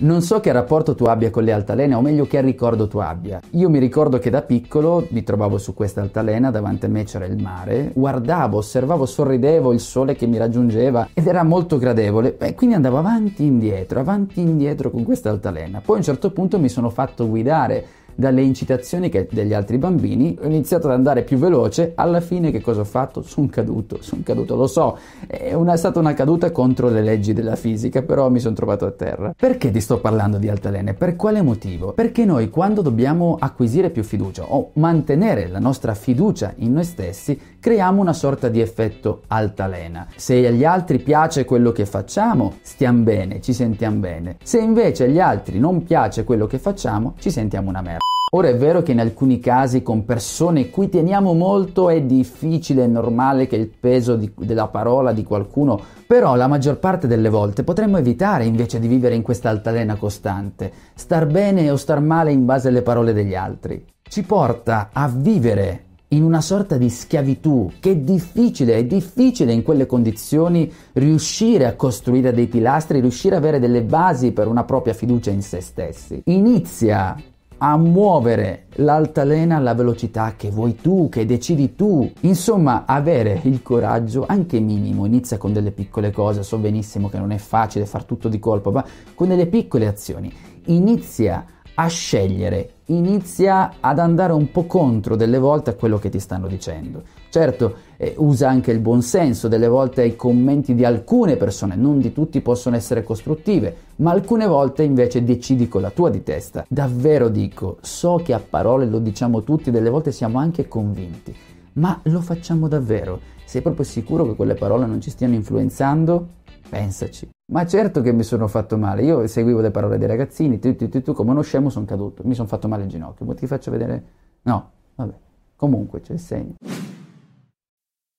Non so che rapporto tu abbia con le altalene, o meglio che ricordo tu abbia. Io mi ricordo che da piccolo mi trovavo su questa altalena, davanti a me c'era il mare, guardavo, osservavo, sorridevo il sole che mi raggiungeva ed era molto gradevole. Beh, quindi andavo avanti e indietro, avanti e indietro con questa altalena. Poi a un certo punto mi sono fatto guidare dalle incitazioni degli altri bambini, ho iniziato ad andare più veloce, alla fine che cosa ho fatto? Sono caduto, sono caduto, lo so, è, una, è stata una caduta contro le leggi della fisica, però mi sono trovato a terra. Perché ti sto parlando di altalene? Per quale motivo? Perché noi quando dobbiamo acquisire più fiducia o mantenere la nostra fiducia in noi stessi, creiamo una sorta di effetto altalena. Se agli altri piace quello che facciamo, stiamo bene, ci sentiamo bene. Se invece agli altri non piace quello che facciamo, ci sentiamo una merda. Ora è vero che in alcuni casi con persone cui teniamo molto è difficile, è normale che il peso di, della parola di qualcuno, però la maggior parte delle volte potremmo evitare invece di vivere in questa altalena costante, star bene o star male in base alle parole degli altri. Ci porta a vivere in una sorta di schiavitù che è difficile, è difficile in quelle condizioni riuscire a costruire dei pilastri, riuscire ad avere delle basi per una propria fiducia in se stessi. Inizia a muovere l'altalena alla velocità che vuoi tu, che decidi tu. Insomma, avere il coraggio, anche minimo, inizia con delle piccole cose, so benissimo che non è facile far tutto di colpo, ma con delle piccole azioni. Inizia a scegliere, inizia ad andare un po' contro delle volte a quello che ti stanno dicendo. Certo, eh, usa anche il buon senso, delle volte i commenti di alcune persone, non di tutti possono essere costruttive, ma alcune volte invece decidi con la tua di testa. Davvero dico, so che a parole lo diciamo tutti, delle volte siamo anche convinti, ma lo facciamo davvero? Sei proprio sicuro che quelle parole non ci stiano influenzando? Pensaci. Ma certo che mi sono fatto male. Io seguivo le parole dei ragazzini, tu, tu, tu, tu come uno scemo sono caduto. Mi sono fatto male il ginocchio. Ma ti faccio vedere? No, vabbè. Comunque c'è il segno.